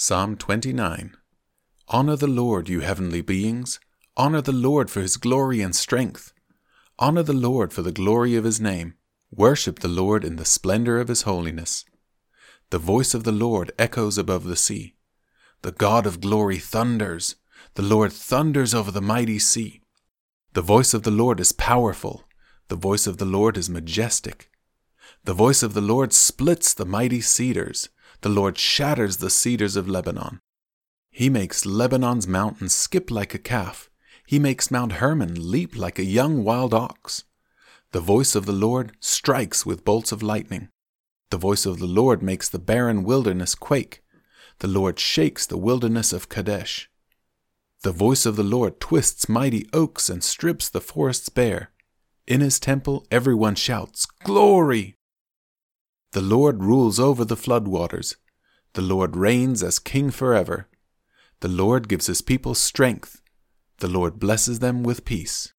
Psalm 29 Honor the Lord, you heavenly beings. Honor the Lord for his glory and strength. Honor the Lord for the glory of his name. Worship the Lord in the splendor of his holiness. The voice of the Lord echoes above the sea. The God of glory thunders. The Lord thunders over the mighty sea. The voice of the Lord is powerful. The voice of the Lord is majestic. The voice of the Lord splits the mighty cedars. The Lord shatters the cedars of Lebanon. He makes Lebanon's mountains skip like a calf. He makes Mount Hermon leap like a young wild ox. The voice of the Lord strikes with bolts of lightning. The voice of the Lord makes the barren wilderness quake. The Lord shakes the wilderness of Kadesh. The voice of the Lord twists mighty oaks and strips the forests bare. In his temple everyone shouts, Glory! The Lord rules over the floodwaters. The Lord reigns as king forever. The Lord gives his people strength. The Lord blesses them with peace.